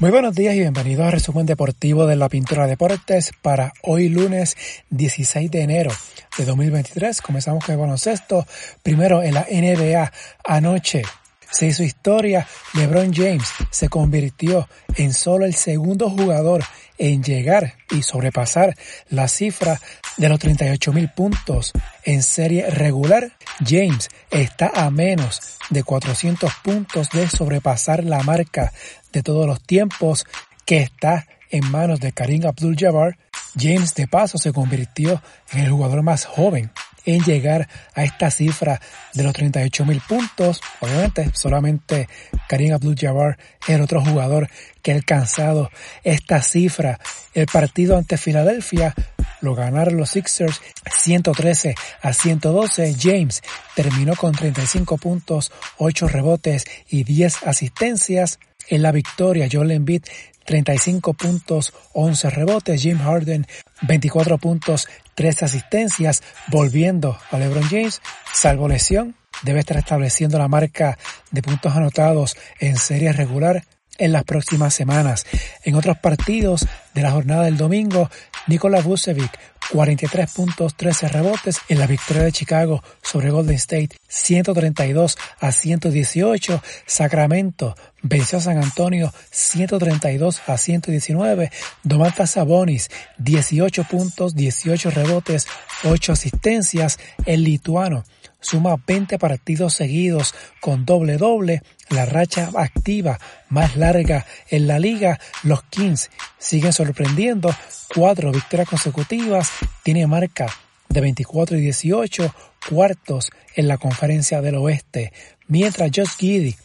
Muy buenos días y bienvenidos al resumen deportivo de la Pintura Deportes para hoy lunes 16 de enero de 2023. Comenzamos con el baloncesto. Primero en la NBA anoche. Se hizo historia, LeBron James se convirtió en solo el segundo jugador en llegar y sobrepasar la cifra de los 38 mil puntos en serie regular. James está a menos de 400 puntos de sobrepasar la marca de todos los tiempos que está en manos de Karim Abdul-Jabbar, James de paso se convirtió en el jugador más joven en llegar a esta cifra de los 38 mil puntos. Obviamente, solamente Karim Abdul-Jabbar es el otro jugador que ha alcanzado esta cifra. El partido ante Filadelfia lo ganaron los Sixers 113 a 112. James terminó con 35 puntos, 8 rebotes y 10 asistencias. En la victoria, Joel Embiid 35 puntos, 11 rebotes. Jim Harden 24 puntos, 3 asistencias. Volviendo a LeBron James, salvo lesión, debe estar estableciendo la marca de puntos anotados en serie regular en las próximas semanas. En otros partidos de la jornada del domingo, Nikola Vucevic 43 puntos, 13 rebotes en la victoria de Chicago sobre Golden State 132 a 118. Sacramento venció a San Antonio 132 a 119. Domantas Sabonis 18 puntos, 18 rebotes, 8 asistencias. El lituano suma 20 partidos seguidos con doble doble, la racha activa más larga en la liga. Los Kings siguen sorprendiendo, cuatro victorias consecutivas, tiene marca de 24 y 18 cuartos en la conferencia del oeste, mientras Josh Giddy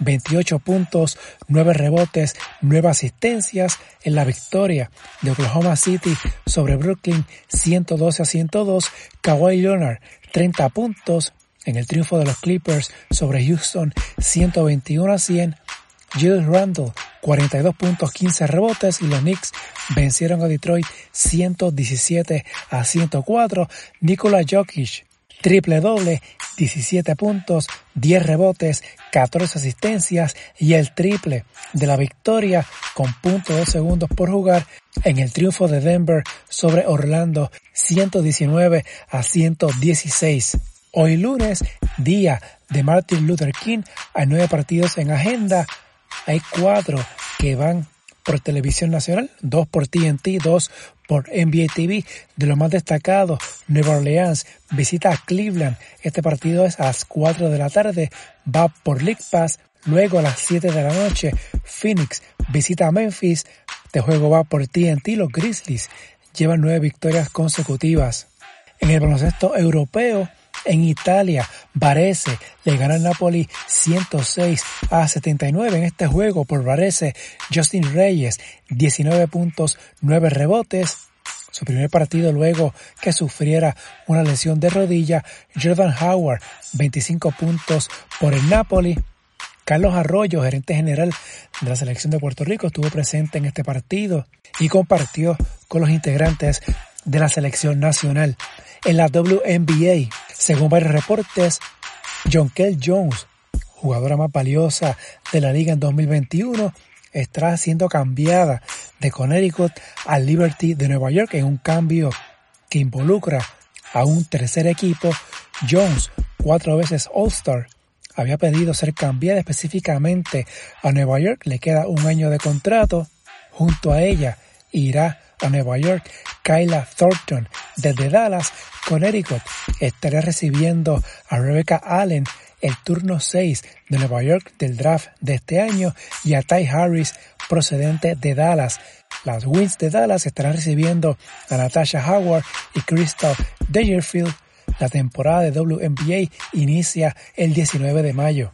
28 puntos, 9 rebotes, 9 asistencias en la victoria de Oklahoma City sobre Brooklyn 112 a 102. Kawhi Leonard 30 puntos en el triunfo de los Clippers sobre Houston 121 a 100. Julius Randle 42 puntos, 15 rebotes y los Knicks vencieron a Detroit 117 a 104. Nikola Jokic triple doble, 17 puntos, 10 rebotes, 14 asistencias y el triple de la victoria con punto de segundos por jugar en el triunfo de Denver sobre Orlando 119 a 116. Hoy lunes, día de Martin Luther King, hay nueve partidos en agenda, hay cuatro que van por televisión nacional, dos por TNT, dos por NBA TV. De lo más destacado, Nueva Orleans visita a Cleveland. Este partido es a las 4 de la tarde, va por League Pass. Luego a las 7 de la noche, Phoenix visita a Memphis. Este juego va por TNT. Los Grizzlies llevan nueve victorias consecutivas. En el baloncesto europeo, en Italia, Varese le gana al Napoli 106 a 79 en este juego por Varese. Justin Reyes, 19 puntos, 9 rebotes. Su primer partido luego que sufriera una lesión de rodilla. Jordan Howard, 25 puntos por el Napoli. Carlos Arroyo, gerente general de la selección de Puerto Rico, estuvo presente en este partido y compartió con los integrantes de la selección nacional. En la WNBA, según varios reportes, John Kell Jones, jugadora más valiosa de la liga en 2021, estará siendo cambiada de Connecticut al Liberty de Nueva York en un cambio que involucra a un tercer equipo. Jones, cuatro veces All-Star, había pedido ser cambiada específicamente a Nueva York. Le queda un año de contrato. Junto a ella irá a Nueva York, Kyla Thornton desde Dallas, Connecticut, estará recibiendo a Rebecca Allen el turno 6 de Nueva York del draft de este año y a Ty Harris procedente de Dallas. Las Wins de Dallas estarán recibiendo a Natasha Howard y Crystal Dangerfield. La temporada de WNBA inicia el 19 de mayo.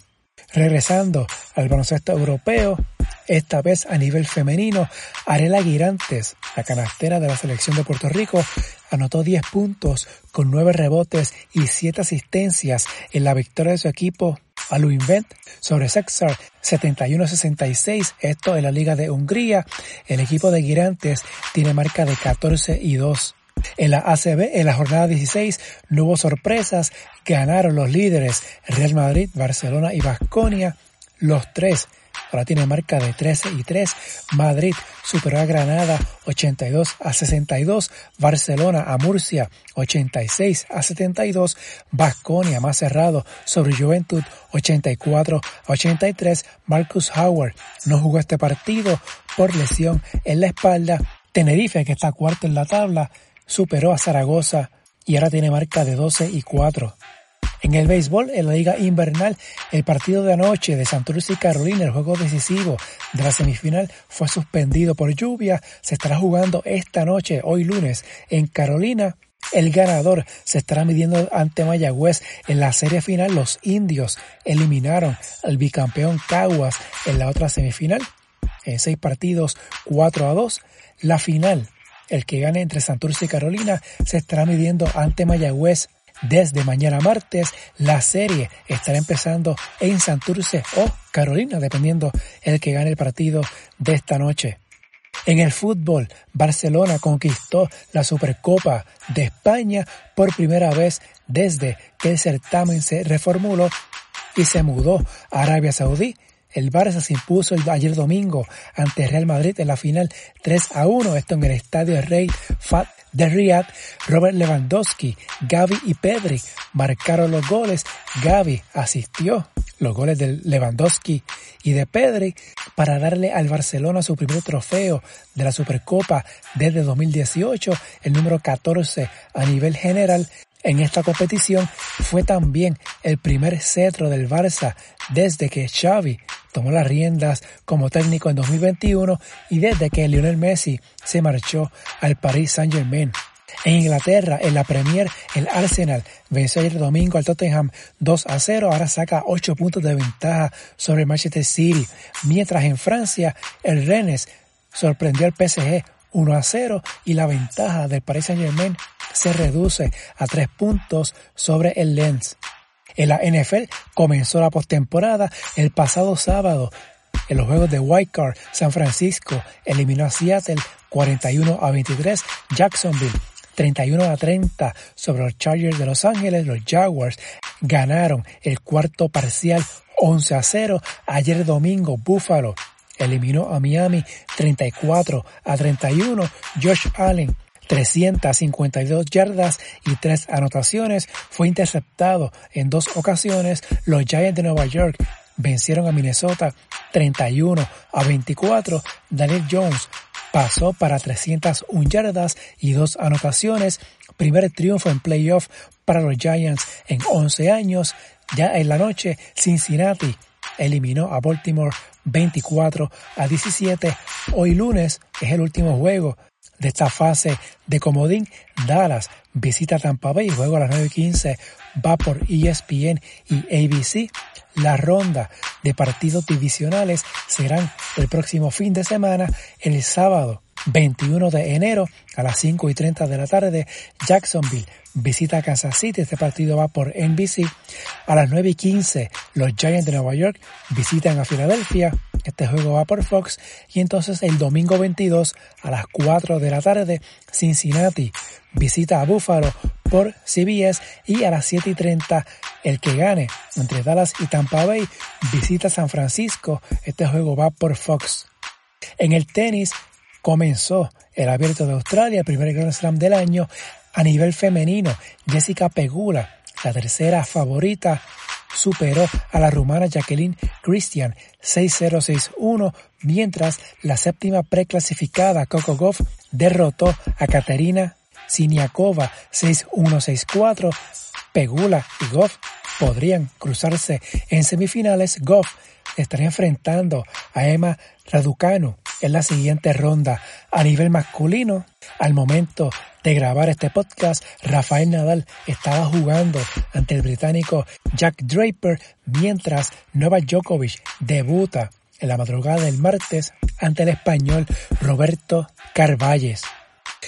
Regresando al baloncesto europeo, esta vez a nivel femenino, Arela Girantes, la canastera de la selección de Puerto Rico, anotó 10 puntos con 9 rebotes y 7 asistencias en la victoria de su equipo a Invent sobre Sexar 71-66, esto en la Liga de Hungría. El equipo de Girantes tiene marca de 14 y 2. En la ACB, en la jornada 16, no hubo sorpresas, ganaron los líderes Real Madrid, Barcelona y Vasconia, los tres ahora tiene marca de 13 y 3. Madrid superó a Granada 82 a 62. Barcelona a Murcia 86 a 72. Basconia más cerrado sobre Juventud 84 a 83. Marcus Howard no jugó este partido por lesión en la espalda. Tenerife, que está cuarto en la tabla, superó a Zaragoza y ahora tiene marca de 12 y 4. En el béisbol, en la liga invernal, el partido de anoche de Santurce y Carolina, el juego decisivo de la semifinal, fue suspendido por lluvia. Se estará jugando esta noche, hoy lunes, en Carolina. El ganador se estará midiendo ante Mayagüez en la serie final. Los indios eliminaron al bicampeón Caguas en la otra semifinal. En seis partidos, 4 a 2. La final, el que gane entre Santurce y Carolina, se estará midiendo ante Mayagüez desde mañana martes, la serie estará empezando en Santurce o Carolina, dependiendo el que gane el partido de esta noche. En el fútbol, Barcelona conquistó la Supercopa de España por primera vez desde que el certamen se reformuló y se mudó a Arabia Saudí el Barça se impuso ayer domingo ante Real Madrid en la final 3 a 1, esto en el estadio Rey Fat de Riyadh. Robert Lewandowski, Gaby y Pedri marcaron los goles. Gaby asistió los goles de Lewandowski y de Pedri para darle al Barcelona su primer trofeo de la Supercopa desde 2018, el número 14 a nivel general en esta competición fue también el primer cetro del Barça desde que Xavi tomó las riendas como técnico en 2021 y desde que Lionel Messi se marchó al Paris Saint-Germain. En Inglaterra, en la Premier, el Arsenal venció ayer domingo al Tottenham 2 a 0, ahora saca 8 puntos de ventaja sobre el Manchester City, mientras en Francia el Rennes sorprendió al PSG 1 a 0 y la ventaja del Paris Saint Germain se reduce a 3 puntos sobre el Lens. En la NFL comenzó la postemporada el pasado sábado. En los juegos de Card, San Francisco eliminó a Seattle 41 a 23, Jacksonville 31 a 30 sobre los Chargers de Los Ángeles, los Jaguars ganaron el cuarto parcial 11 a 0. Ayer domingo Buffalo eliminó a Miami 34 a 31. Josh Allen 352 yardas y tres anotaciones. Fue interceptado en dos ocasiones. Los Giants de Nueva York vencieron a Minnesota 31 a 24. Daniel Jones pasó para 301 yardas y dos anotaciones. Primer triunfo en playoff para los Giants en 11 años. Ya en la noche, Cincinnati eliminó a Baltimore 24 a 17. Hoy lunes es el último juego de esta fase de comodín. Dallas visita Tampa Bay, juego a las 9.15 va por ESPN y ABC. La ronda de partidos divisionales serán el próximo fin de semana, el sábado 21 de enero a las 5 y 30 de la tarde, Jacksonville visita Kansas City. Este partido va por NBC. A las 9 y 15, los Giants de Nueva York visitan a Filadelfia. Este juego va por Fox. Y entonces el domingo 22 a las 4 de la tarde, Cincinnati visita a Buffalo por CBS. Y a las 7 y 30, el que gane entre Dallas y Tampa Bay visita San Francisco. Este juego va por Fox. En el tenis, comenzó el Abierto de Australia, el primer Grand Slam del año. A nivel femenino, Jessica Pegula, la tercera favorita, superó a la rumana Jacqueline Christian 6-0-6-1, mientras la séptima preclasificada Coco Goff derrotó a Katerina Siniakova 6-1-6-4. Pegula y Goff podrían cruzarse en semifinales. Goff estaría enfrentando a Emma Raducanu en la siguiente ronda. A nivel masculino, al momento de grabar este podcast, Rafael Nadal estaba jugando ante el británico Jack Draper, mientras Novak Djokovic debuta en la madrugada del martes ante el español Roberto Carvalles.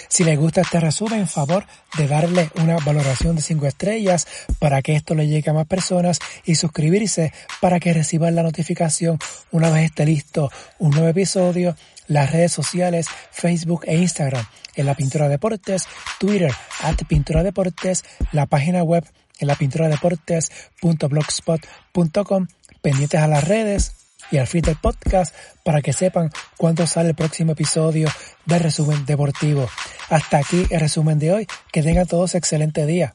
Si les gusta este resumen, en favor de darle una valoración de 5 estrellas para que esto le llegue a más personas y suscribirse para que reciban la notificación una vez esté listo un nuevo episodio. Las redes sociales, Facebook e Instagram en la Pintura Deportes, Twitter at Pintura Deportes, la página web en la pintura deportes.blogspot.com, pendientes a las redes y al feed del podcast para que sepan cuándo sale el próximo episodio de Resumen Deportivo. Hasta aquí el resumen de hoy. Que tengan todos excelente día.